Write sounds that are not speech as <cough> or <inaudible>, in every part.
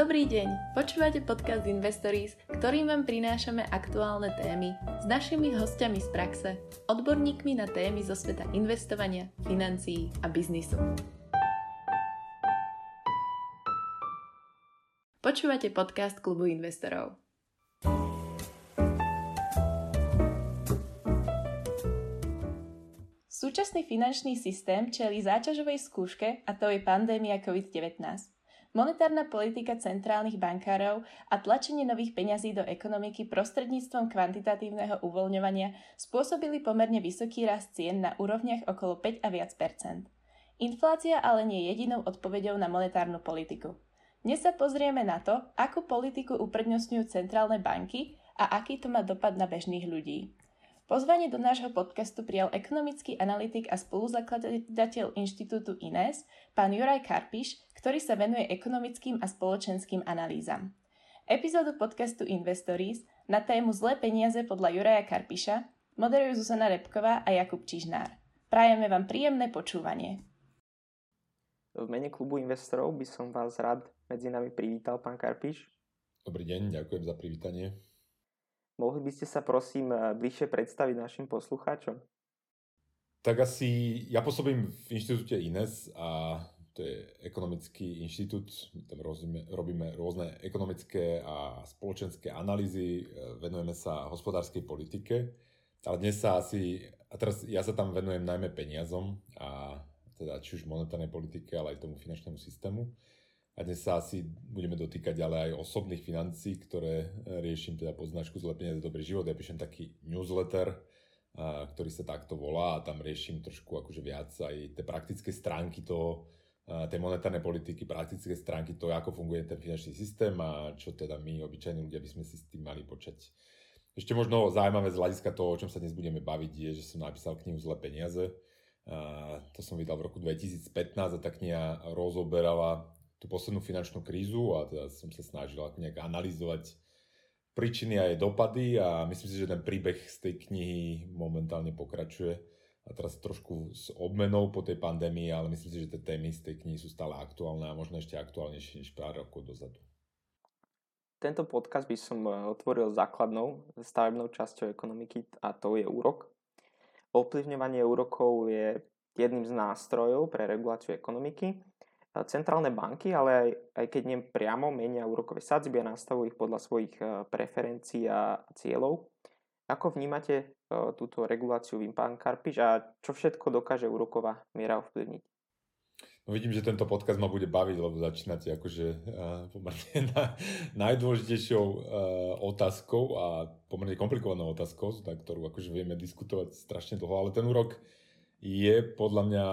Dobrý deň, počúvate podcast Investories, ktorým vám prinášame aktuálne témy s našimi hostiami z praxe, odborníkmi na témy zo sveta investovania, financií a biznisu. Počúvate podcast Klubu investorov. Súčasný finančný systém čelí záťažovej skúške a to je pandémia COVID-19. Monetárna politika centrálnych bankárov a tlačenie nových peňazí do ekonomiky prostredníctvom kvantitatívneho uvoľňovania spôsobili pomerne vysoký rast cien na úrovniach okolo 5 a viac percent. Inflácia ale nie je jedinou odpoveďou na monetárnu politiku. Dnes sa pozrieme na to, akú politiku uprednostňujú centrálne banky a aký to má dopad na bežných ľudí. Pozvanie do nášho podcastu prijal ekonomický analytik a spoluzakladateľ inštitútu INES, pán Juraj Karpiš, ktorý sa venuje ekonomickým a spoločenským analýzam. Epizódu podcastu Investories na tému Zlé peniaze podľa Juraja Karpiša moderujú Zuzana Repková a Jakub Čižnár. Prajeme vám príjemné počúvanie. V mene klubu investorov by som vás rád medzi nami privítal, pán Karpiš. Dobrý deň, ďakujem za privítanie. Mohli by ste sa prosím eh, bližšie predstaviť našim poslucháčom? Tak asi ja pôsobím v inštitúte INES a to je ekonomický inštitút, tam robíme, robíme rôzne ekonomické a spoločenské analýzy, eh, venujeme sa hospodárskej politike, ale dnes sa asi, a teraz ja sa tam venujem najmä peniazom a teda či už monetárnej politike, ale aj tomu finančnému systému. A dnes sa asi budeme dotýkať ale aj osobných financí, ktoré e, riešim teda značku Zle peniaze, dobrý život. Ja píšem taký newsletter, ktorý sa takto volá a tam riešim trošku akože viac aj tie praktické stránky toho, tej monetárnej politiky, praktické stránky toho, ako funguje ten finančný systém a čo teda my, obyčajní ľudia, by sme si s tým mali počať. Ešte možno zaujímavé z hľadiska toho, o čom sa dnes budeme baviť, je, že som napísal knihu Zle peniaze. To som vydal v roku 2015 a tá kniha rozoberala tú poslednú finančnú krízu a teda som sa snažil nejak analyzovať príčiny a jej dopady a myslím si, že ten príbeh z tej knihy momentálne pokračuje a teraz trošku s obmenou po tej pandémii, ale myslím si, že tie témy z tej knihy sú stále aktuálne a možno ešte aktuálnejšie než pár rokov dozadu. Tento podcast by som e, otvoril základnou stavebnou časťou ekonomiky a to je úrok. Ovplyvňovanie úrokov je jedným z nástrojov pre reguláciu ekonomiky centrálne banky, ale aj, aj keď nem priamo menia úrokové sadzby a nastavujú ich podľa svojich e, preferencií a cieľov. Ako vnímate e, túto reguláciu vy, pán Karpiš, a čo všetko dokáže úroková miera ovplyvniť? No vidím, že tento podcast ma bude baviť, lebo začínate akože pomerne <laughs> na, najdôležitejšou otázkou a pomerne komplikovanou otázkou, na ktorú akože vieme diskutovať strašne dlho, ale ten úrok je podľa mňa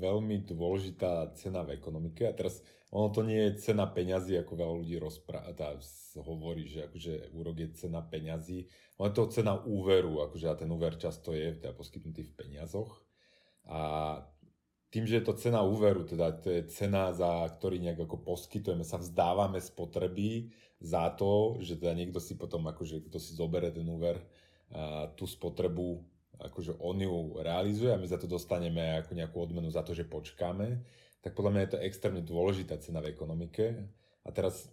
veľmi dôležitá cena v ekonomike. A teraz ono to nie je cena peňazí, ako veľa ľudí rozpráva, hovorí, že akože úrok je cena peňazí. Je to cena úveru, akože a ten úver často je teda poskytnutý v peniazoch. A tým, že je to cena úveru, teda to je cena, za ktorý nejak ako poskytujeme, sa vzdávame spotreby za to, že teda niekto si potom, akože kto si zobere ten úver, tú spotrebu akože on ju realizuje a my za to dostaneme ako nejakú odmenu za to, že počkáme, tak podľa mňa je to extrémne dôležitá cena v ekonomike. A teraz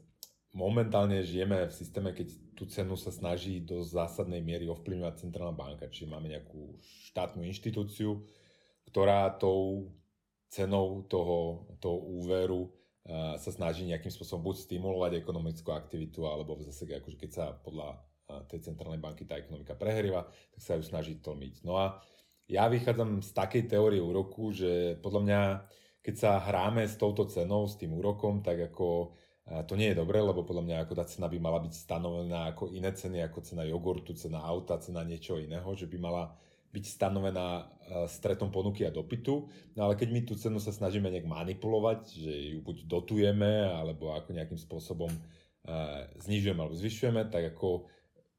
momentálne žijeme v systéme, keď tú cenu sa snaží do zásadnej miery ovplyvňovať centrálna banka, čiže máme nejakú štátnu inštitúciu, ktorá tou cenou toho, toho úveru sa snaží nejakým spôsobom buď stimulovať ekonomickú aktivitu, alebo zase akože keď sa podľa tej centrálnej banky tá ekonomika prehrieva, tak sa ju snaží tlmiť. No a ja vychádzam z takej teórie úroku, že podľa mňa, keď sa hráme s touto cenou, s tým úrokom, tak ako to nie je dobré, lebo podľa mňa ako tá cena by mala byť stanovená ako iné ceny, ako cena jogurtu, cena auta, cena niečo iného, že by mala byť stanovená stretom ponuky a dopytu. No ale keď my tú cenu sa snažíme nejak manipulovať, že ju buď dotujeme, alebo ako nejakým spôsobom znižujeme alebo zvyšujeme, tak ako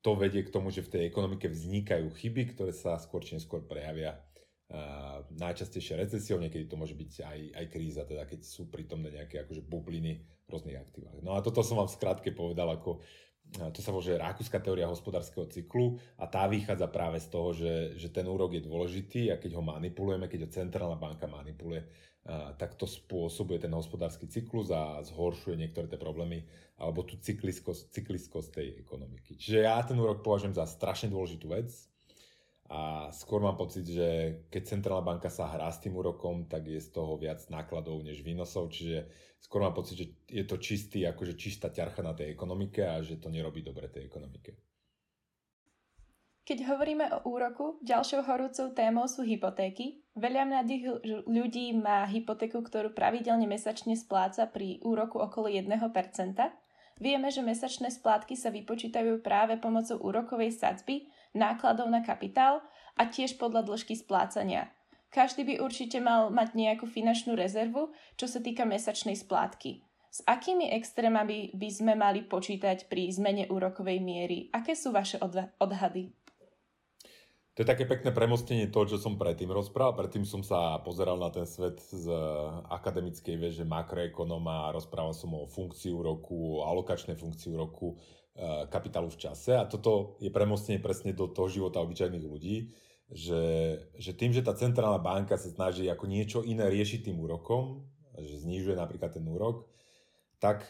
to vedie k tomu, že v tej ekonomike vznikajú chyby, ktoré sa skôr či neskôr prejavia uh, najčastejšie recesiou, niekedy to môže byť aj, aj kríza, teda keď sú prítomné nejaké akože bubliny v rôznych aktívach. No a toto som vám v skratke povedal ako to sa volá rakúska teória hospodárskeho cyklu a tá vychádza práve z toho, že, že ten úrok je dôležitý a keď ho manipulujeme, keď ho centrálna banka manipuluje, tak to spôsobuje ten hospodársky cyklus a zhoršuje niektoré tie problémy alebo tú cykliskosť, cykliskosť tej ekonomiky. Čiže ja ten úrok považujem za strašne dôležitú vec a skôr mám pocit, že keď centrálna banka sa hrá s tým úrokom, tak je z toho viac nákladov než výnosov, čiže skôr mám pocit, že je to čistý, akože čistá ťarcha na tej ekonomike a že to nerobí dobre tej ekonomike. Keď hovoríme o úroku, ďalšou horúcou témou sú hypotéky. Veľa mladých ľudí má hypotéku, ktorú pravidelne mesačne spláca pri úroku okolo 1%. Vieme, že mesačné splátky sa vypočítajú práve pomocou úrokovej sadzby, nákladov na kapitál a tiež podľa dĺžky splácania. Každý by určite mal mať nejakú finančnú rezervu, čo sa týka mesačnej splátky. S akými extrémami by sme mali počítať pri zmene úrokovej miery? Aké sú vaše odhady? To je také pekné premostenie toho, čo som predtým rozprával. Predtým som sa pozeral na ten svet z akademickej veže makroekonoma, rozprával som o funkciu roku, alokačnej funkciu roku, e, kapitálu v čase. A toto je premostenie presne do toho života obyčajných ľudí, že, že tým, že tá centrálna banka sa snaží ako niečo iné riešiť tým úrokom, že znižuje napríklad ten úrok, tak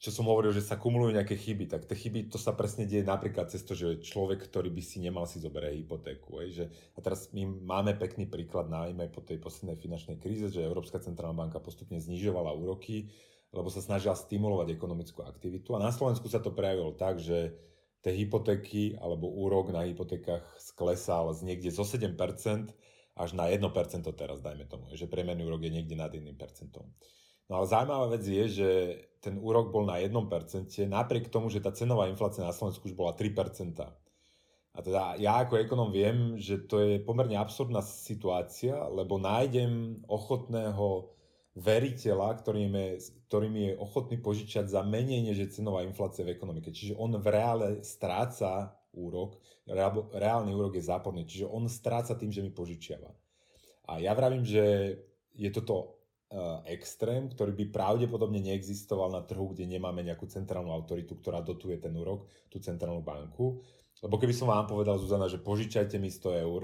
čo som hovoril, že sa kumulujú nejaké chyby, tak tie chyby, to sa presne deje napríklad cez to, že človek, ktorý by si nemal si zoberie hypotéku. Hej, že, a teraz my máme pekný príklad najmä po tej poslednej finančnej kríze, že Európska centrálna banka postupne znižovala úroky, lebo sa snažila stimulovať ekonomickú aktivitu. A na Slovensku sa to prejavilo tak, že tie hypotéky alebo úrok na hypotékach sklesal z niekde zo 7% až na 1% teraz, dajme tomu, že priemerný úrok je niekde nad 1%. No ale zaujímavá vec je, že ten úrok bol na 1%, napriek tomu, že tá cenová inflácia na Slovensku už bola 3%. A teda ja ako ekonom viem, že to je pomerne absurdná situácia, lebo nájdem ochotného veriteľa, ktorým je, ktorým je ochotný požičať za menej než je cenová inflácia v ekonomike. Čiže on v reále stráca úrok, reálny úrok je záporný, čiže on stráca tým, že mi požičiava. A ja vravím, že je toto extrém, ktorý by pravdepodobne neexistoval na trhu, kde nemáme nejakú centrálnu autoritu, ktorá dotuje ten úrok, tú centrálnu banku. Lebo keby som vám povedal, Zuzana, že požičajte mi 100 eur,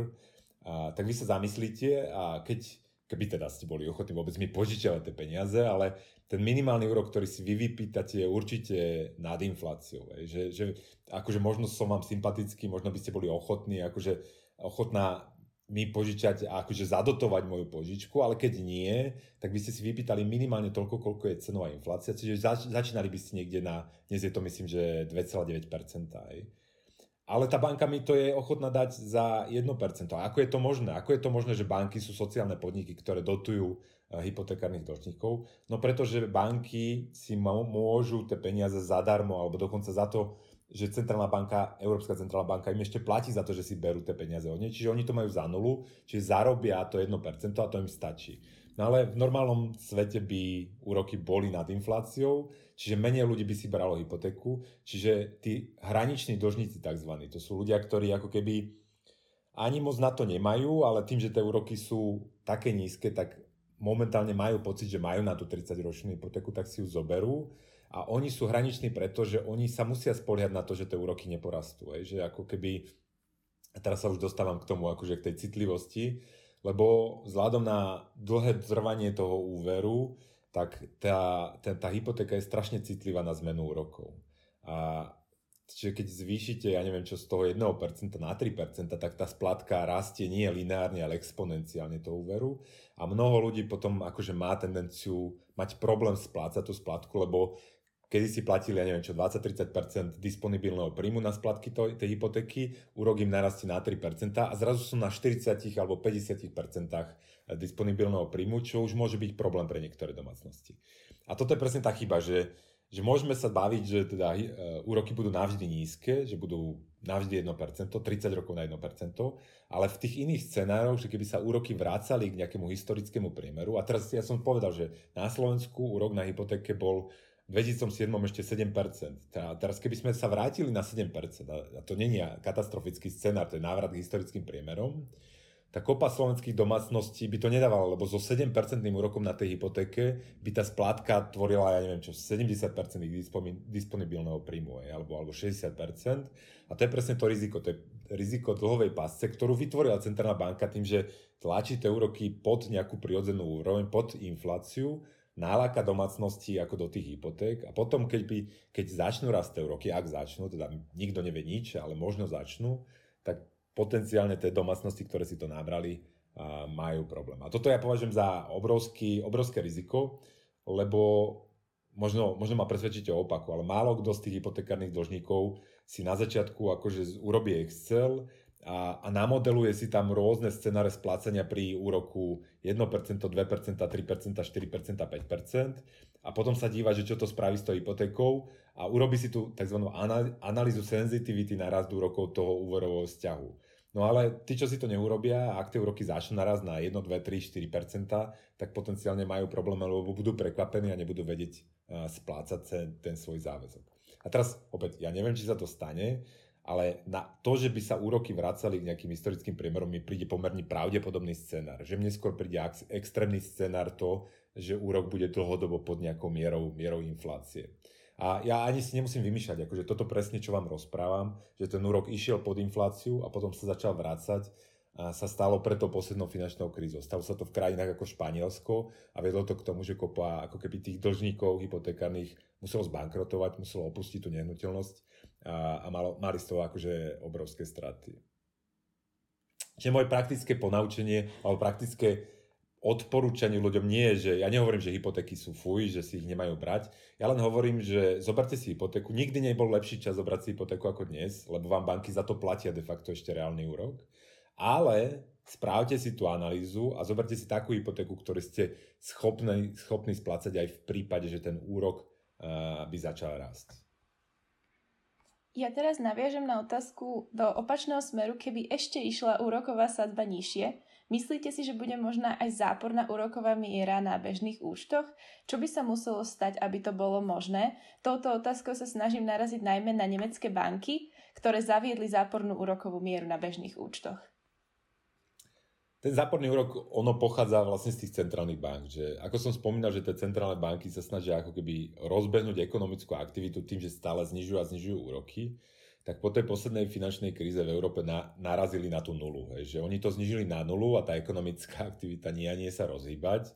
a, tak vy sa zamyslíte a keď, keby teda ste boli ochotní vôbec mi požičiavať tie peniaze, ale ten minimálny úrok, ktorý si vy vypýtate, je určite nad infláciou. Že, že, akože možno som vám sympatický, možno by ste boli ochotní, akože ochotná mi požičať akože zadotovať moju požičku, ale keď nie, tak by ste si vypýtali minimálne toľko, koľko je cenová inflácia, čiže zač- začínali by ste niekde na, dnes je to myslím, že 2,9%. Aj. Ale tá banka mi to je ochotná dať za 1%. A ako je to možné? Ako je to možné, že banky sú sociálne podniky, ktoré dotujú eh, hypotekárnych dlžníkov? No pretože banky si môžu tie peniaze zadarmo alebo dokonca za to, že centrálna banka, Európska centrálna banka im ešte platí za to, že si berú tie peniaze od nej, čiže oni to majú za nulu, čiže zarobia to 1% a to im stačí. No ale v normálnom svete by úroky boli nad infláciou, čiže menej ľudí by si bralo hypotéku, čiže tí hraniční dlžníci tzv. To sú ľudia, ktorí ako keby ani moc na to nemajú, ale tým, že tie úroky sú také nízke, tak momentálne majú pocit, že majú na tú 30-ročnú hypotéku, tak si ju zoberú a oni sú hraniční preto, že oni sa musia spoliehať na to, že tie úroky neporastú. Aj, že ako keby, a teraz sa už dostávam k tomu, akože k tej citlivosti, lebo vzhľadom na dlhé trvanie toho úveru, tak tá, tá, tá hypotéka je strašne citlivá na zmenu úrokov. A Čiže keď zvýšite, ja neviem čo, z toho 1% na 3%, tak tá splatka rastie nie lineárne, ale exponenciálne toho úveru. A mnoho ľudí potom akože má tendenciu mať problém splácať tú splatku, lebo kedy si platili, ja neviem čo, 20-30% disponibilného príjmu na splatky tej hypotéky, úrok im narastie na 3% a zrazu sú na 40 alebo 50% disponibilného príjmu, čo už môže byť problém pre niektoré domácnosti. A toto je presne tá chyba, že, že môžeme sa baviť, že teda uh, úroky budú navždy nízke, že budú navždy 1%, 30 rokov na 1%, ale v tých iných scenároch, že keby sa úroky vrácali k nejakému historickému priemeru, a teraz ja som povedal, že na Slovensku úrok na hypotéke bol 2007 ešte 7%. Teda teraz keby sme sa vrátili na 7%, a to není katastrofický scenár, to je návrat k historickým priemerom, tá kopa slovenských domácností by to nedávala, lebo so 7% úrokom na tej hypotéke by tá splátka tvorila, ja neviem čo, 70% ich disponibilného príjmu, alebo, alebo 60%. A to je presne to riziko, to je riziko dlhovej pásce, ktorú vytvorila Centrálna banka tým, že tlačí tie úroky pod nejakú prirodzenú úroveň, pod infláciu, náľaka domácnosti ako do tých hypoték a potom, keď, by, keď začnú rásť tie úroky, ak začnú, teda nikto nevie nič, ale možno začnú, tak potenciálne tie domácnosti, ktoré si to nabrali, majú problém. A toto ja považujem za obrovský, obrovské riziko, lebo možno, možno ma presvedčíte o opaku, ale málo kto z tých hypotekárnych dlžníkov si na začiatku akože urobí Excel a, a namodeluje si tam rôzne scenáre splácania pri úroku 1%, 2%, 3%, 4%, 5% a potom sa díva, že čo to spraví s tou hypotékou a urobí si tú tzv. analýzu sensitivity na rast úrokov toho úverového vzťahu. No ale tí, čo si to neurobia, ak tie úroky začnú naraz na 1, 2, 3, 4%, tak potenciálne majú problém, lebo budú prekvapení a nebudú vedieť splácať ten svoj záväzok. A teraz opäť, ja neviem, či sa to stane, ale na to, že by sa úroky vracali k nejakým historickým priemerom, mi príde pomerne pravdepodobný scenár. Že mne skôr príde extrémny scenár to, že úrok bude dlhodobo pod nejakou mierou, mierou inflácie. A ja ani si nemusím vymýšľať, akože toto presne, čo vám rozprávam, že ten úrok išiel pod infláciu a potom sa začal vrácať a sa stalo preto poslednou finančnou krízou. Stalo sa to v krajinách ako Španielsko a vedlo to k tomu, že kopa ako keby tých dlžníkov hypotekárnych muselo zbankrotovať, muselo opustiť tú nehnuteľnosť a, a malo, mali z toho akože obrovské straty. Čiže moje praktické ponaučenie alebo praktické odporúčanie ľuďom nie je, že ja nehovorím, že hypotéky sú fuj, že si ich nemajú brať. Ja len hovorím, že zoberte si hypotéku. Nikdy nebol lepší čas zobrať si hypotéku ako dnes, lebo vám banky za to platia de facto ešte reálny úrok. Ale správte si tú analýzu a zoberte si takú hypotéku, ktorú ste schopní, schopní splácať aj v prípade, že ten úrok uh, by začal rásť. Ja teraz naviažem na otázku do opačného smeru, keby ešte išla úroková sadba nižšie, Myslíte si, že bude možná aj záporná úroková miera na bežných účtoch? Čo by sa muselo stať, aby to bolo možné? Touto otázkou sa snažím naraziť najmä na nemecké banky, ktoré zaviedli zápornú úrokovú mieru na bežných účtoch. Ten záporný úrok, ono pochádza vlastne z tých centrálnych bank. Že, ako som spomínal, že tie centrálne banky sa snažia ako keby rozbehnúť ekonomickú aktivitu tým, že stále znižujú a znižujú úroky tak po tej poslednej finančnej kríze v Európe na, narazili na tú nulu. Hej, že oni to znižili na nulu a tá ekonomická aktivita nie a nie sa rozhýbať,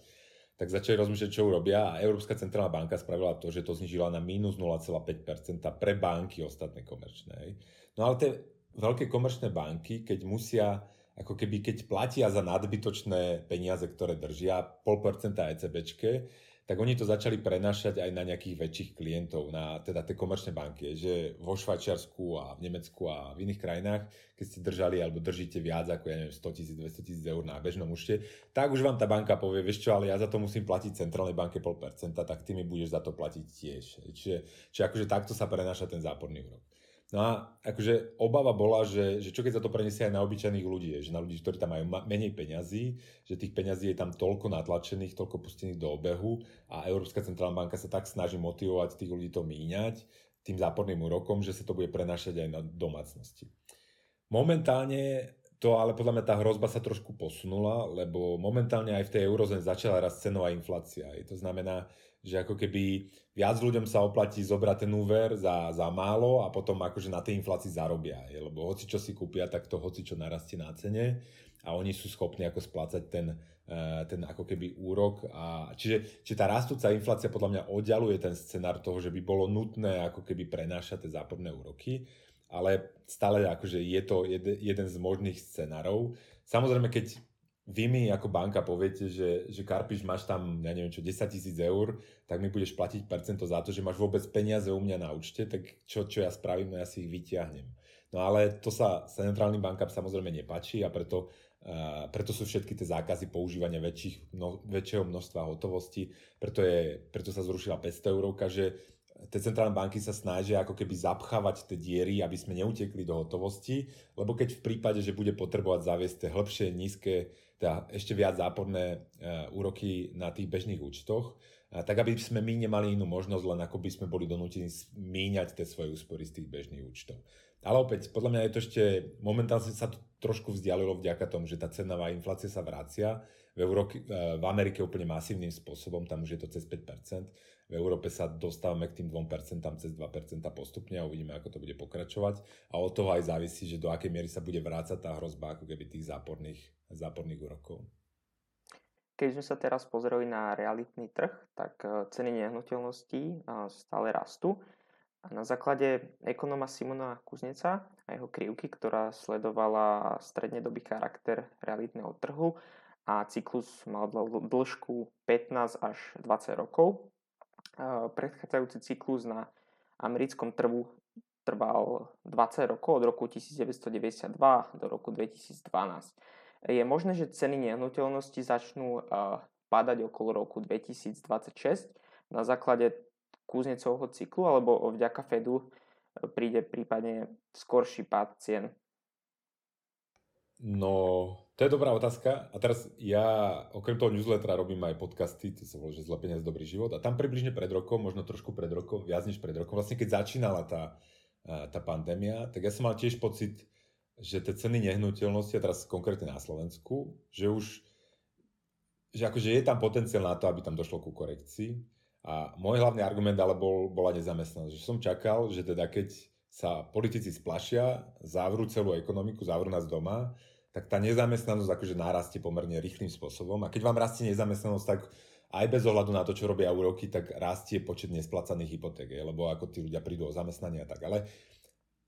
tak začali rozmýšľať, čo urobia a Európska centrálna banka spravila to, že to znižila na minus 0,5% pre banky ostatné komerčné. No ale tie veľké komerčné banky, keď musia, ako keby keď platia za nadbytočné peniaze, ktoré držia, 0,5% ECBčke, tak oni to začali prenašať aj na nejakých väčších klientov, na teda tie komerčné banky, že vo Švajčiarsku a v Nemecku a v iných krajinách, keď ste držali alebo držíte viac ako ja neviem, 100 tisíc, 200 tisíc eur na bežnom účte, tak už vám tá banka povie, vieš čo, ale ja za to musím platiť centrálnej banke 0,5%, tak ty mi budeš za to platiť tiež. Čiže, čiže akože takto sa prenáša ten záporný úrok. No a akože obava bola, že, že čo keď sa to preniesie aj na obyčajných ľudí, že na ľudí, ktorí tam majú menej peňazí, že tých peňazí je tam toľko natlačených, toľko pustených do obehu a Európska centrálna banka sa tak snaží motivovať tých ľudí to míňať tým záporným úrokom, že sa to bude prenášať aj na domácnosti. Momentálne to ale podľa mňa tá hrozba sa trošku posunula, lebo momentálne aj v tej eurozóne začala rast cenová inflácia. To znamená, že ako keby viac ľuďom sa oplatí zobrať ten úver za, za málo a potom akože na tej inflácii zarobia. Je, lebo hoci čo si kúpia, tak to hoci čo narastie na cene a oni sú schopní ako splácať ten, eh, ten ako keby úrok. A, čiže, čiže tá rastúca inflácia podľa mňa oddialuje ten scenár toho, že by bolo nutné ako keby prenášať tie záporné úroky, ale stále akože je to jeden, z možných scenárov. Samozrejme, keď vy mi ako banka poviete, že, že Karpiš máš tam, ja neviem čo, 10 tisíc eur, tak mi budeš platiť percento za to, že máš vôbec peniaze u mňa na účte, tak čo, čo ja spravím, no ja si ich vyťahnem. No ale to sa centrálnym bankám samozrejme nepáči a preto, uh, preto sú všetky tie zákazy používania väčších, no, väčšieho množstva hotovosti, preto, je, preto sa zrušila 500 eurovka, že tie centrálne banky sa snažia ako keby zapchávať tie diery, aby sme neutekli do hotovosti, lebo keď v prípade, že bude potrebovať zaviesť tie hĺbšie, nízke teda ešte viac záporné úroky na tých bežných účtoch, tak aby sme my nemali inú možnosť, len ako by sme boli donútení míňať tie svoje úspory z tých bežných účtov. Ale opäť, podľa mňa je to ešte, momentálne sa to trošku vzdialilo vďaka tomu, že tá cenová inflácia sa vracia. V, Európe, v Amerike úplne masívnym spôsobom, tam už je to cez 5%. V Európe sa dostávame k tým 2%, cez 2% postupne a uvidíme, ako to bude pokračovať. A od toho aj závisí, že do akej miery sa bude vrácať tá hrozba ako keby tých záporných, záporných úrokov. Keď sme sa teraz pozreli na realitný trh, tak e, ceny nehnuteľností e, stále rastú. A na základe ekonoma Simona Kuzneca a jeho krivky, ktorá sledovala strednedobý charakter realitného trhu a cyklus mal dĺžku 15 až 20 rokov. Predchádzajúci cyklus na americkom trhu trval 20 rokov od roku 1992 do roku 2012. Je možné, že ceny nehnuteľnosti začnú padať okolo roku 2026 na základe Kuznecovho cyklu, alebo vďaka Fedu e, príde prípadne skorší pád cien? No, to je dobrá otázka. A teraz ja okrem toho newslettera robím aj podcasty, to sa volá, že Zlepenie z dobrý život. A tam približne pred rokom, možno trošku pred rokom, viac než pred rokom, vlastne keď začínala tá, e, tá pandémia, tak ja som mal tiež pocit, že tie ceny nehnuteľnosti, a teraz konkrétne na Slovensku, že už že akože je tam potenciál na to, aby tam došlo ku korekcii a môj hlavný argument ale bol, bola nezamestnanosť. Že som čakal, že teda keď sa politici splašia, zavrú celú ekonomiku, zavrú nás doma, tak tá nezamestnanosť akože narastie pomerne rýchlým spôsobom. A keď vám rastie nezamestnanosť, tak aj bez ohľadu na to, čo robia úroky, tak rastie počet nesplacaných hypoték, lebo ako tí ľudia prídu o zamestnanie a tak. Ale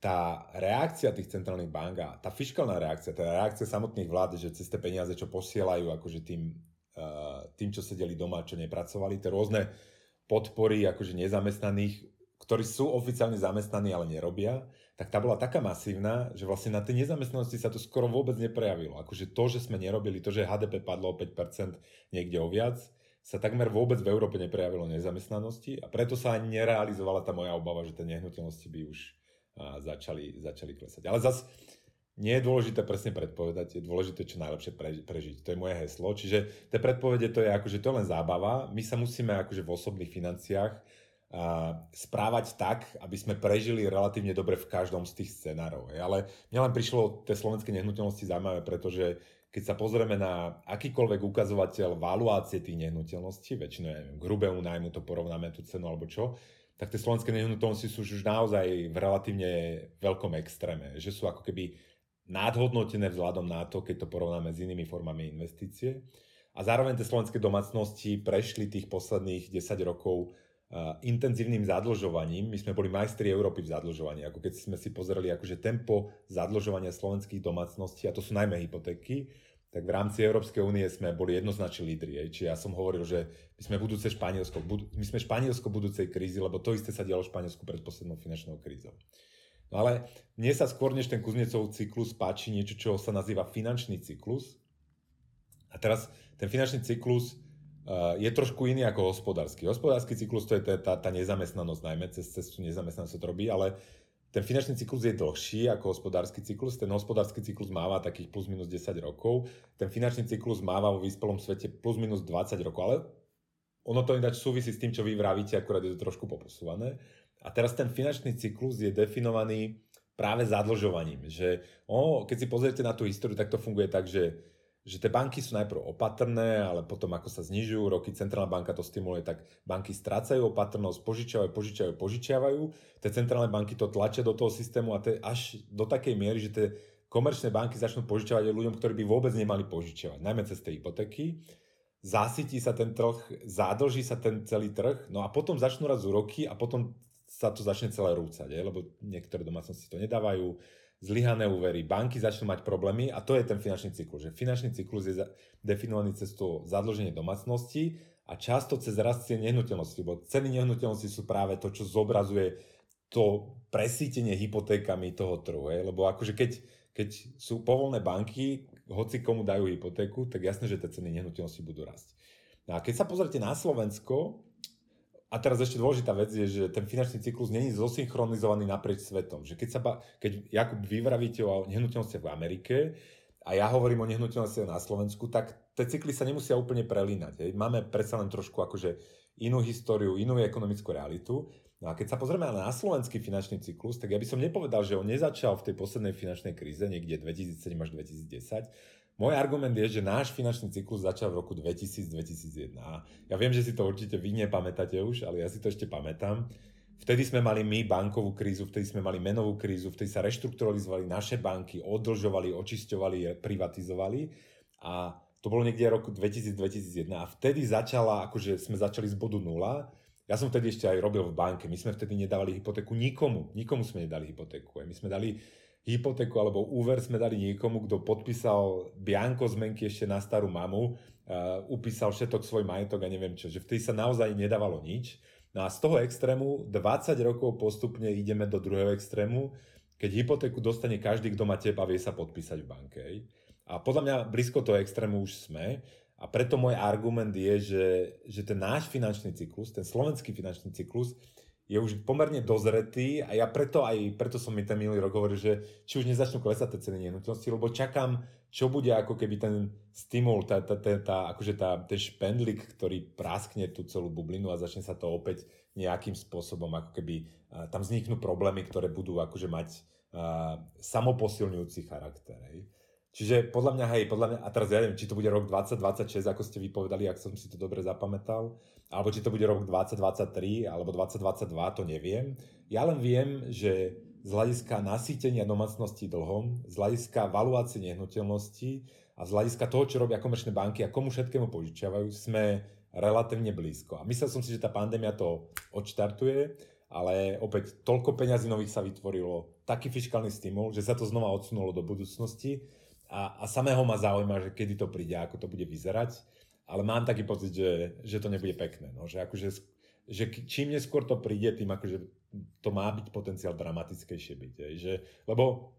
tá reakcia tých centrálnych bank a tá fiskálna reakcia, tá reakcia samotných vlád, že cez tie peniaze, čo posielajú akože tým, uh, tým, čo sedeli doma, čo nepracovali, tie rôzne podpory akože nezamestnaných, ktorí sú oficiálne zamestnaní, ale nerobia, tak tá bola taká masívna, že vlastne na tej nezamestnanosti sa to skoro vôbec neprejavilo. Akože to, že sme nerobili, to, že HDP padlo o 5% niekde o viac, sa takmer vôbec v Európe neprejavilo nezamestnanosti a preto sa ani nerealizovala tá moja obava, že tie nehnuteľnosti by už začali, začali klesať. Ale zase nie je dôležité presne predpovedať, je dôležité čo najlepšie prežiť. To je moje heslo. Čiže tie predpovede to je akože to je len zábava. My sa musíme akože v osobných financiách správať tak, aby sme prežili relatívne dobre v každom z tých scenárov. Ale mňa len prišlo tie slovenské nehnuteľnosti zaujímavé, pretože keď sa pozrieme na akýkoľvek ukazovateľ valuácie tých nehnuteľností, väčšinou neviem, k hrubému nájmu to porovnáme tú cenu alebo čo, tak tie slovenské nehnuteľnosti sú už naozaj v relatívne veľkom extréme, že sú ako keby nadhodnotené vzhľadom na to, keď to porovnáme s inými formami investície. A zároveň tie slovenské domácnosti prešli tých posledných 10 rokov intenzívnym zadlžovaním. My sme boli majstri Európy v zadlžovaní. Ako keď sme si pozreli akože tempo zadlžovania slovenských domácností, a to sú najmä hypotéky, tak v rámci Európskej únie sme boli jednoznačne lídri. Čiže ja som hovoril, že my sme budúce Španielsko, my sme Španielsko budúcej krízy, lebo to isté sa dialo v Španielsku pred poslednou finančnou krízou. No ale mne sa skôr než ten Kuznecov cyklus páči niečo, čo sa nazýva finančný cyklus. A teraz ten finančný cyklus je trošku iný ako hospodársky. Hospodársky cyklus to je tá, tá nezamestnanosť, najmä cez cestu nezamestnanosť sa to robí, ale ten finančný cyklus je dlhší ako hospodársky cyklus. Ten hospodársky cyklus máva takých plus minus 10 rokov. Ten finančný cyklus máva vo vyspelom svete plus minus 20 rokov, ale ono to ináč súvisí s tým, čo vy vravíte, akurát je to trošku poposúvané. A teraz ten finančný cyklus je definovaný práve zadlžovaním. Že, o, keď si pozriete na tú históriu, tak to funguje tak, že, že tie banky sú najprv opatrné, ale potom ako sa znižujú roky, centrálna banka to stimuluje, tak banky strácajú opatrnosť, požičiavajú, požičiavajú, požičiavajú. Tie centrálne banky to tlačia do toho systému a to až do takej miery, že tie komerčné banky začnú požičiavať ľuďom, ktorí by vôbec nemali požičiavať, najmä cez tie hypotéky zasytí sa ten trh, zadlží sa ten celý trh, no a potom začnú raz úroky a potom sa to začne celé rúcať, je? lebo niektoré domácnosti to nedávajú, zlyhané úvery, banky začnú mať problémy a to je ten finančný cyklus. Že finančný cyklus je definovaný cez to zadlženie domácnosti a často cez rast cien nehnuteľnosti, lebo ceny nehnuteľnosti sú práve to, čo zobrazuje to presítenie hypotékami toho trhu. Je? Lebo akože keď, keď sú povolné banky, hoci komu dajú hypotéku, tak jasné, že tie ceny nehnuteľnosti budú rásť. No a keď sa pozrite na Slovensko, a teraz ešte dôležitá vec je, že ten finančný cyklus není zosynchronizovaný naprieč svetom. Že keď, sa ba, keď Jakub vyvravíte o nehnuteľnostiach v Amerike a ja hovorím o nehnuteľnosti na Slovensku, tak tie cykly sa nemusia úplne prelínať. Hej. Máme predsa len trošku akože inú históriu, inú ekonomickú realitu. No a keď sa pozrieme na slovenský finančný cyklus, tak ja by som nepovedal, že on nezačal v tej poslednej finančnej kríze niekde 2007 až 2010. Môj argument je, že náš finančný cyklus začal v roku 2000-2001. Ja viem, že si to určite vy nepamätáte už, ale ja si to ešte pamätám. Vtedy sme mali my bankovú krízu, vtedy sme mali menovú krízu, vtedy sa reštrukturalizovali naše banky, odlžovali, očisťovali, privatizovali a to bolo niekde roku 2000-2001 a vtedy začala, akože sme začali z bodu nula. Ja som vtedy ešte aj robil v banke, my sme vtedy nedávali hypotéku nikomu, nikomu sme nedali hypotéku. My sme dali hypotéku alebo úver sme dali niekomu, kto podpísal bianko zmenky ešte na starú mamu, uh, upísal všetok svoj majetok a neviem čo, že vtedy sa naozaj nedávalo nič. No a z toho extrému 20 rokov postupne ideme do druhého extrému, keď hypotéku dostane každý, kto má tep a vie sa podpísať v banke. A podľa mňa blízko toho extrému už sme. A preto môj argument je, že, že ten náš finančný cyklus, ten slovenský finančný cyklus, je už pomerne dozretý a ja preto aj, preto som mi ten minulý rok hovoril, že či už nezačnú klesať tie ceny nehnuteľnosti, lebo čakám, čo bude ako keby ten stimul, tá, tá, tá, tá, akože tá, ten špendlik, ktorý praskne tú celú bublinu a začne sa to opäť nejakým spôsobom, ako keby tam vzniknú problémy, ktoré budú akože mať uh, samoposilňujúci charakter. Hej. Čiže podľa mňa, hej, podľa mňa, a teraz ja neviem, či to bude rok 2026, ako ste vypovedali, ak som si to dobre zapamätal, alebo či to bude rok 2023, alebo 2022, to neviem. Ja len viem, že z hľadiska nasýtenia domácnosti dlhom, z hľadiska valuácie nehnuteľnosti a z hľadiska toho, čo robia komerčné banky a komu všetkému požičiavajú, sme relatívne blízko. A myslel som si, že tá pandémia to odštartuje, ale opäť toľko peňazí nových sa vytvorilo, taký fiskálny stimul, že sa to znova odsunulo do budúcnosti a, a samého ma zaujíma, že kedy to príde, ako to bude vyzerať, ale mám taký pocit, že, že to nebude pekné, no, že akože že čím neskôr to príde, tým akože to má byť potenciál dramatickejšie byť. Je, že, lebo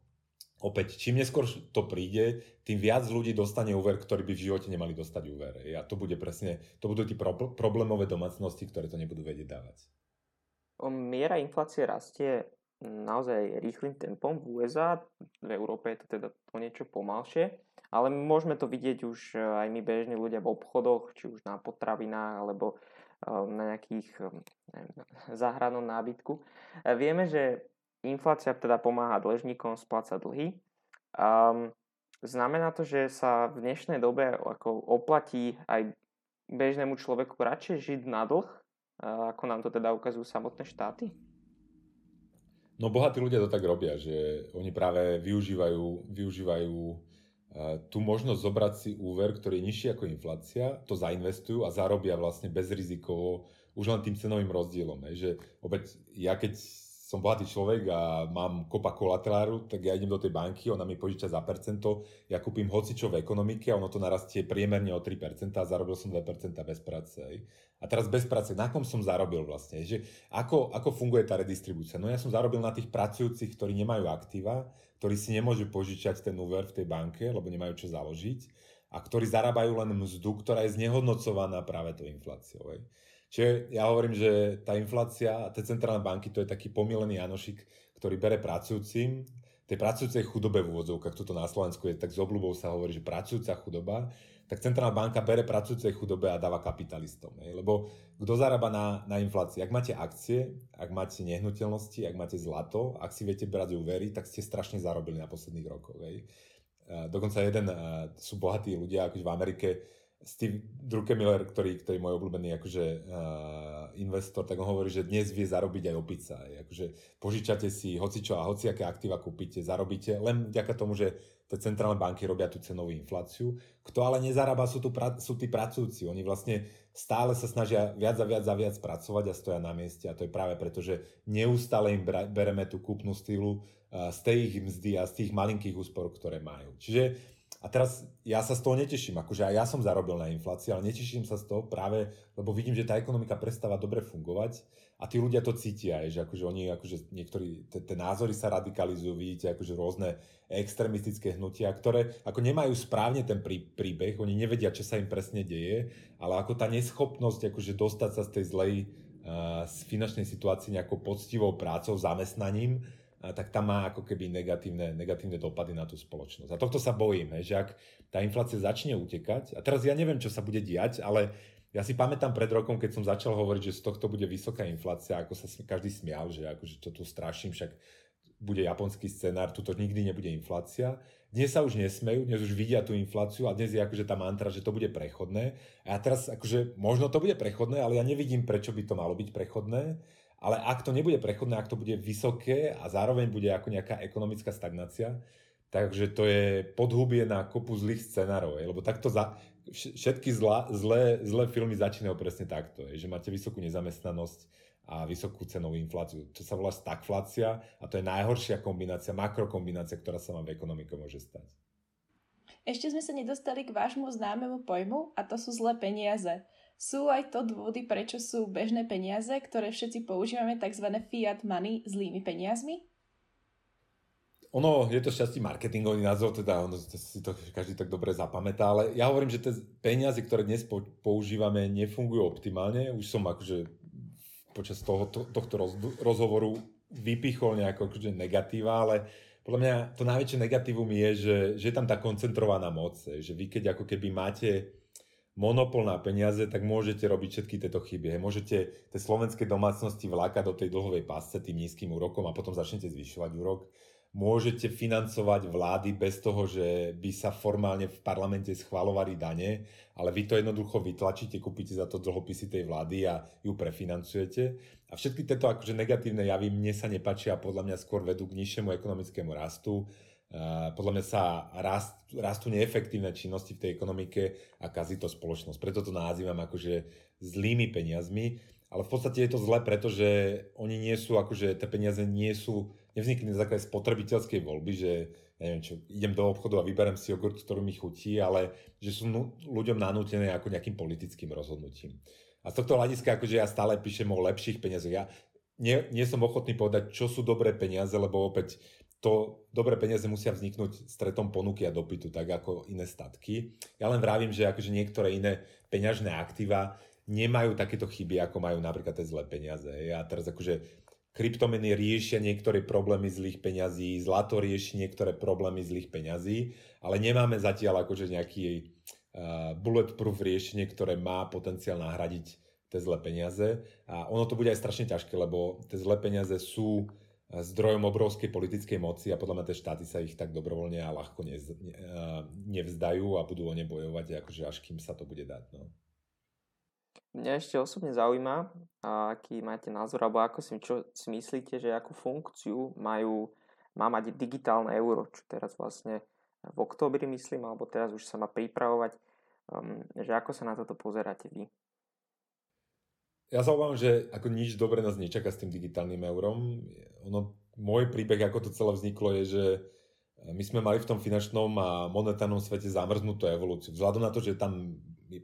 opäť, čím neskôr to príde, tým viac ľudí dostane úver, ktorí by v živote nemali dostať úver. A to bude presne, to budú tí pro, problémové domácnosti, ktoré to nebudú vedieť dávať. Miera inflácie rastie naozaj rýchlým tempom v USA, v Európe je to teda o niečo pomalšie, ale môžeme to vidieť už e, aj my bežní ľudia v obchodoch, či už na potravinách alebo e, na nejakých e, neviem, <laughs> záhradnom nábytku. Vieme, že inflácia teda pomáha dlžníkom splácať dlhy. Um, znamená to, že sa v dnešnej dobe ako oplatí aj bežnému človeku radšej žiť na dlh, ako nám to teda ukazujú samotné štáty? No bohatí ľudia to tak robia, že oni práve využívajú, využívajú uh, tú možnosť zobrať si úver, ktorý je nižší ako inflácia, to zainvestujú a zarobia vlastne bezrizikovo už len tým cenovým rozdielom. Hej, že opäť ja keď som bohatý človek a mám kopa kolateráru, tak ja idem do tej banky, ona mi požiča za percento, ja kúpim hocičo v ekonomike a ono to narastie priemerne o 3% a zarobil som 2% bez práce. A teraz bez práce, na kom som zarobil vlastne? Že ako, ako funguje tá redistribúcia? No ja som zarobil na tých pracujúcich, ktorí nemajú aktíva, ktorí si nemôžu požičať ten úver v tej banke, lebo nemajú čo založiť a ktorí zarábajú len mzdu, ktorá je znehodnocovaná práve tou infláciou. Čiže ja hovorím, že tá inflácia a tie centrálne banky to je taký pomilený Janošik, ktorý bere pracujúcim, tej pracujúcej chudobe v úvodzovkách, toto na Slovensku je tak z obľubou sa hovorí, že pracujúca chudoba, tak centrálna banka bere pracujúcej chudobe a dáva kapitalistom. Hej? Lebo kto zarába na, na inflácii? Ak máte akcie, ak máte nehnuteľnosti, ak máte zlato, ak si viete brať úvery, tak ste strašne zarobili na posledných rokoch. Hej? Dokonca jeden, sú bohatí ľudia, akože v Amerike, Steve Druckemiller, ktorý, ktorý je môj obľúbený akože, uh, investor, tak on hovorí, že dnes vie zarobiť aj opica. Akože požičate si hocičo a hociaké aktíva kúpite, zarobíte len vďaka tomu, že tie centrálne banky robia tú cenovú infláciu. Kto ale nezarába, sú, tu pra, sú tí pracujúci. Oni vlastne stále sa snažia viac a viac a viac pracovať a stoja na mieste a to je práve preto, že neustále im bereme tú kúpnu stylu uh, z tej ich mzdy a z tých malinkých úspor, ktoré majú. Čiže a teraz ja sa z toho neteším, akože aj ja som zarobil na inflácii, ale neteším sa z toho práve, lebo vidím, že tá ekonomika prestáva dobre fungovať a tí ľudia to cítia, že akože oni, akože niektorí, tie názory sa radikalizujú, vidíte, akože rôzne extremistické hnutia, ktoré ako nemajú správne ten prí, príbeh, oni nevedia, čo sa im presne deje, ale ako tá neschopnosť akože dostať sa z tej zlej uh, z finančnej situácie nejakou poctivou prácou, zamestnaním, tak tam má ako keby negatívne, negatívne dopady na tú spoločnosť. A tohto sa bojím, že ak tá inflácia začne utekať, a teraz ja neviem, čo sa bude diať, ale ja si pamätám pred rokom, keď som začal hovoriť, že z tohto bude vysoká inflácia, ako sa každý smial, že akože to tu straším, však bude japonský scenár, tuto nikdy nebude inflácia. Dnes sa už nesmejú, dnes už vidia tú infláciu a dnes je akože tá mantra, že to bude prechodné. A ja teraz akože možno to bude prechodné, ale ja nevidím, prečo by to malo byť prechodné. Ale ak to nebude prechodné, ak to bude vysoké a zároveň bude ako nejaká ekonomická stagnácia, takže to je podhubie na kopu zlých scenárov. Lebo takto za, všetky zla, zlé, zlé filmy začínajú presne takto. Je, že máte vysokú nezamestnanosť a vysokú cenovú infláciu. To sa volá stagflácia a to je najhoršia kombinácia, makrokombinácia, ktorá sa vám v ekonomike môže stať. Ešte sme sa nedostali k vášmu známemu pojmu a to sú zlé peniaze. Sú aj to dôvody, prečo sú bežné peniaze, ktoré všetci používame, tzv. fiat money, zlými peniazmi? Ono je to šťastí marketingový názov, teda ono si to každý tak dobre zapamätá, ale ja hovorím, že tie peniaze, ktoré dnes používame, nefungujú optimálne. Už som akože počas toho, to, tohto roz, rozhovoru vypichol nejako akože negatíva, ale podľa mňa to najväčšie negatívum je, že, že je tam tá koncentrovaná moc, že vy keď ako keby máte monopol na peniaze, tak môžete robiť všetky tieto chyby. Môžete tie slovenské domácnosti vlákať do tej dlhovej pásce tým nízkym úrokom a potom začnete zvyšovať úrok. Môžete financovať vlády bez toho, že by sa formálne v parlamente schvalovali dane, ale vy to jednoducho vytlačíte, kúpite za to dlhopisy tej vlády a ju prefinancujete. A všetky tieto akože negatívne javy mne sa nepačia a podľa mňa skôr vedú k nižšiemu ekonomickému rastu podľa mňa sa rast, rastú neefektívne činnosti v tej ekonomike a kazí to spoločnosť. Preto to nazývam akože zlými peniazmi, ale v podstate je to zle, pretože oni nie sú, akože tie peniaze nie sú, nevznikli na základe spotrebiteľskej voľby, že neviem čo, idem do obchodu a vyberem si jogurt, ktorý mi chutí, ale že sú ľuďom nanútené ako nejakým politickým rozhodnutím. A z tohto hľadiska, akože ja stále píšem o lepších peniazoch. Ja nie, nie som ochotný povedať, čo sú dobré peniaze, lebo opäť to dobré peniaze musia vzniknúť stretom ponuky a dopytu, tak ako iné statky. Ja len vravím, že akože niektoré iné peňažné aktíva nemajú takéto chyby, ako majú napríklad tie zlé peniaze. Ja teraz akože kryptomeny riešia niektoré problémy zlých peňazí, zlato rieši niektoré problémy zlých peňazí, ale nemáme zatiaľ akože nejaký uh, bulletproof riešenie, ktoré má potenciál nahradiť tie zlé peniaze. A ono to bude aj strašne ťažké, lebo tie zlé peniaze sú zdrojom obrovskej politickej moci a podľa mňa tie štáty sa ich tak dobrovoľne a ľahko nez, ne, nevzdajú a budú o ne bojovať, akože až kým sa to bude dať. No. Mňa ešte osobne zaujíma, aký máte názor, alebo ako si, čo si myslíte, že akú funkciu majú, má mať digitálne euro, čo teraz vlastne v októbri myslím, alebo teraz už sa má pripravovať, um, že ako sa na toto pozeráte vy? Ja sa obávam, že ako nič dobre nás nečaká s tým digitálnym eurom. Ono, môj príbeh, ako to celé vzniklo, je, že my sme mali v tom finančnom a monetárnom svete zamrznutú evolúciu. Vzhľadom na to, že tam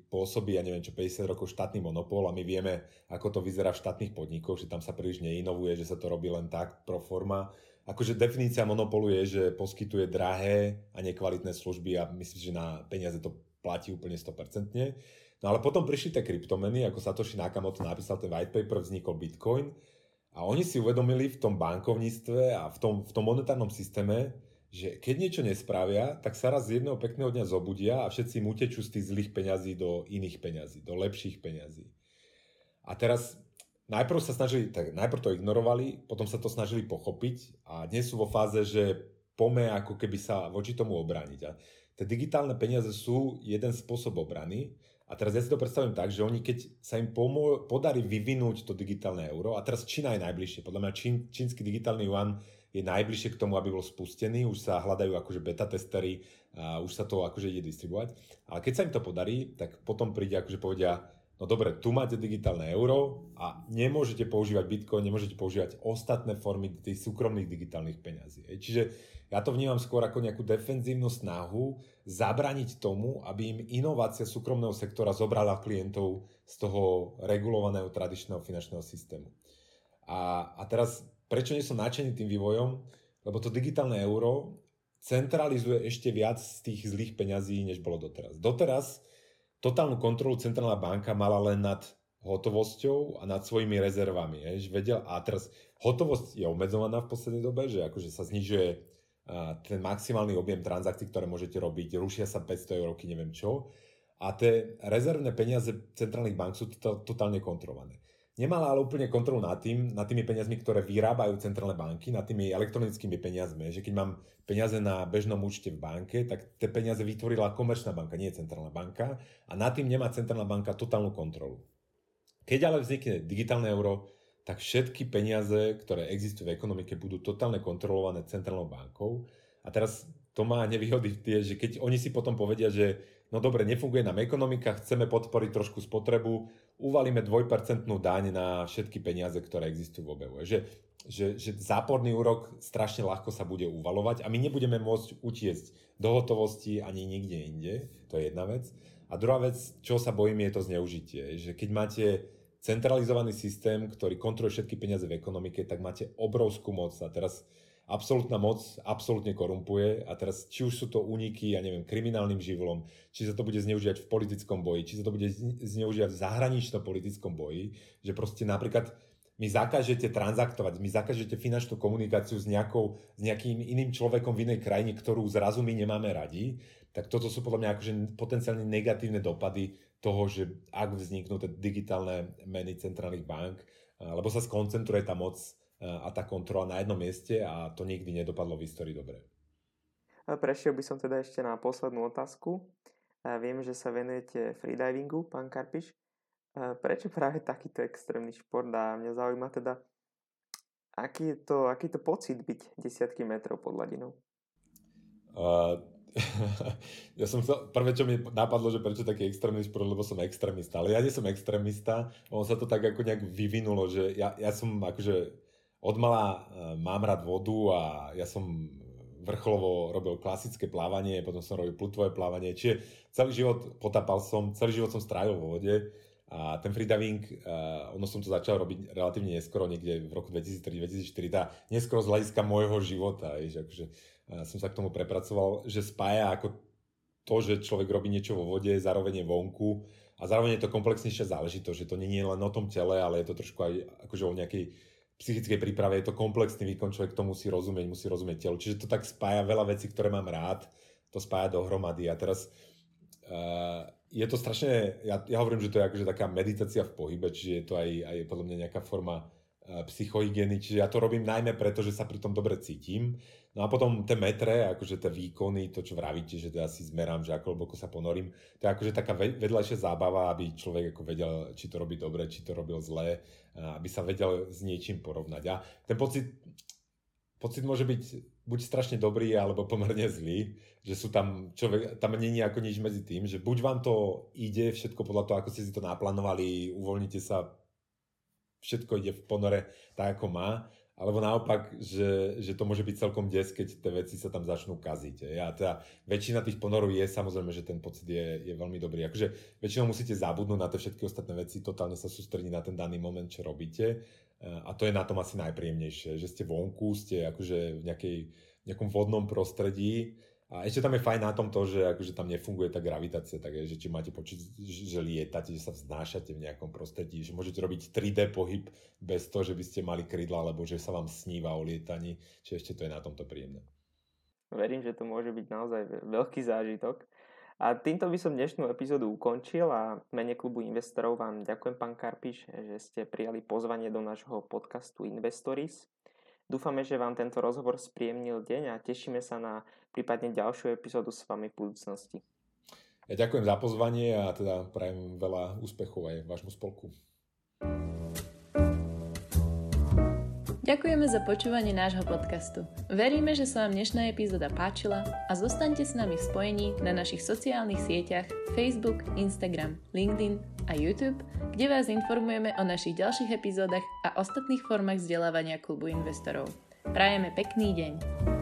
pôsobí, ja neviem čo, 50 rokov štátny monopol a my vieme, ako to vyzerá v štátnych podnikoch, že tam sa príliš neinovuje, že sa to robí len tak pro forma. Akože definícia monopolu je, že poskytuje drahé a nekvalitné služby a myslím, že na peniaze to platí úplne 100%. No ale potom prišli tie kryptomeny, ako Satoshi Nakamoto napísal ten white paper, vznikol Bitcoin a oni si uvedomili v tom bankovníctve a v tom, v tom monetárnom systéme, že keď niečo nespravia, tak sa raz z jedného pekného dňa zobudia a všetci im utečú z tých zlých peňazí do iných peňazí, do lepších peňazí. A teraz najprv sa snažili, tak najprv to ignorovali, potom sa to snažili pochopiť a dnes sú vo fáze, že pome ako keby sa voči tomu obrániť. A tie digitálne peniaze sú jeden spôsob obrany, a teraz ja si to predstavím tak, že oni keď sa im pomô- podarí vyvinúť to digitálne euro, a teraz Čína je najbližšie, podľa mňa čín, čínsky digitálny yuan je najbližšie k tomu, aby bol spustený, už sa hľadajú akože beta testery, a už sa to akože ide distribuovať. Ale keď sa im to podarí, tak potom príde akože povedia, no dobre, tu máte digitálne euro a nemôžete používať Bitcoin, nemôžete používať ostatné formy tých súkromných digitálnych peňazí. Čiže ja to vnímam skôr ako nejakú defenzívnu snahu zabraniť tomu, aby im inovácia súkromného sektora zobrala klientov z toho regulovaného tradičného finančného systému. A, a teraz, prečo nie som nadšený tým vývojom? Lebo to digitálne euro centralizuje ešte viac z tých zlých peňazí, než bolo doteraz. Doteraz totálnu kontrolu centrálna banka mala len nad hotovosťou a nad svojimi rezervami. Je, že vedel, a teraz hotovosť je obmedzovaná v poslednej dobe, že akože sa znižuje ten maximálny objem transakcií, ktoré môžete robiť, rušia sa 500 eur, neviem čo. A tie rezervné peniaze centrálnych bank sú to, totálne kontrolované. Nemala ale úplne kontrolu nad tým, nad tými peniazmi, ktoré vyrábajú centrálne banky, nad tými elektronickými peniazmi. Že keď mám peniaze na bežnom účte v banke, tak tie peniaze vytvorila komerčná banka, nie centrálna banka. A nad tým nemá centrálna banka totálnu kontrolu. Keď ale vznikne digitálne euro, tak všetky peniaze, ktoré existujú v ekonomike, budú totálne kontrolované centrálnou bankou. A teraz to má nevýhody tie, že keď oni si potom povedia, že no dobre, nefunguje nám ekonomika, chceme podporiť trošku spotrebu, uvalíme 2% daň na všetky peniaze, ktoré existujú v obehu. Že, že, že záporný úrok strašne ľahko sa bude uvalovať a my nebudeme môcť utiesť do hotovosti ani nikde inde. To je jedna vec. A druhá vec, čo sa bojím, je to zneužitie. Že keď máte centralizovaný systém, ktorý kontroluje všetky peniaze v ekonomike, tak máte obrovskú moc. A teraz absolútna moc absolútne korumpuje a teraz či už sú to úniky, ja neviem, kriminálnym živlom, či sa to bude zneužívať v politickom boji, či sa to bude zneužívať v zahraničnom politickom boji, že proste napríklad mi zakážete transaktovať, mi zakážete finančnú komunikáciu s, nejakou, s nejakým iným človekom v inej krajine, ktorú zrazu my nemáme radi, tak toto sú podľa mňa akože potenciálne negatívne dopady toho, že ak vzniknú tie digitálne meny centrálnych bank, lebo sa skoncentruje tá moc a tá kontrola na jednom mieste a to nikdy nedopadlo v histórii dobre. Prešiel by som teda ešte na poslednú otázku. Viem, že sa venujete freedivingu, pán Karpiš. Prečo práve takýto extrémny šport a mňa zaujíma teda, aký je to, aký je to pocit byť desiatky metrov pod hladinou? Uh, <laughs> ja som chcel, prvé, čo mi napadlo, že prečo taký extrémny šport, lebo som extrémista. Ale ja nie som extrémista, on sa to tak ako nejak vyvinulo, že ja, ja som akože odmala uh, mám rád vodu a ja som vrcholovo robil klasické plávanie, potom som robil plutvové plávanie, čiže celý život potapal som, celý život som strávil vo vode a ten freediving, uh, ono som to začal robiť relatívne neskoro, niekde v roku 2003-2004, tá neskoro z hľadiska môjho života, že akože som sa k tomu prepracoval, že spája ako to, že človek robí niečo vo vode, zároveň je vonku a zároveň je to komplexnejšia záležitosť, že to nie je len o tom tele, ale je to trošku aj akože o nejakej psychickej príprave, je to komplexný výkon, človek to musí rozumieť, musí rozumieť telo. Čiže to tak spája veľa vecí, ktoré mám rád, to spája dohromady. A teraz uh, je to strašne, ja, ja hovorím, že to je akože taká meditácia v pohybe, čiže je to aj, aj podľa mňa nejaká forma uh, psychohygieny, čiže ja to robím najmä preto, že sa pri tom dobre cítim No a potom tie metre, akože tie výkony, to čo vravíte, že ja si zmerám, že ako hlboko sa ponorím, to je akože taká vedľajšia zábava, aby človek ako vedel, či to robí dobre, či to robil zle, aby sa vedel s niečím porovnať. A ten pocit, pocit môže byť buď strašne dobrý, alebo pomerne zlý, že sú tam, človek, tam není ako nič medzi tým, že buď vám to ide všetko podľa toho, ako ste si to naplánovali, uvoľnite sa, všetko ide v ponore tak, ako má, alebo naopak, že, že to môže byť celkom des, keď tie veci sa tam začnú kaziť. A teda väčšina tých ponorov je samozrejme, že ten pocit je, je veľmi dobrý. Akože väčšinou musíte zabudnúť na tie všetky ostatné veci, totálne sa sústrediť na ten daný moment, čo robíte. A to je na tom asi najpríjemnejšie, že ste vonku, ste akože v nejakej, nejakom vodnom prostredí, a ešte tam je fajn na tom to, že akože tam nefunguje tá gravitácia, tak je, že či máte počuť, že lietate, že sa vznášate v nejakom prostredí, že môžete robiť 3D pohyb bez toho, že by ste mali krydla, alebo že sa vám sníva o lietaní, či ešte to je na tomto príjemné. Verím, že to môže byť naozaj veľký zážitok. A týmto by som dnešnú epizódu ukončil a mene klubu investorov vám ďakujem, pán Karpiš, že ste prijali pozvanie do nášho podcastu Investories. Dúfame, že vám tento rozhovor spríjemnil deň a tešíme sa na prípadne ďalšiu epizódu s vami v budúcnosti. Ja ďakujem za pozvanie a teda prajem veľa úspechov aj vášmu spolku. Ďakujeme za počúvanie nášho podcastu. Veríme, že sa vám dnešná epizóda páčila a zostaňte s nami v spojení na našich sociálnych sieťach Facebook, Instagram, LinkedIn a YouTube, kde vás informujeme o našich ďalších epizódach a ostatných formách vzdelávania klubu investorov. Prajeme pekný deň!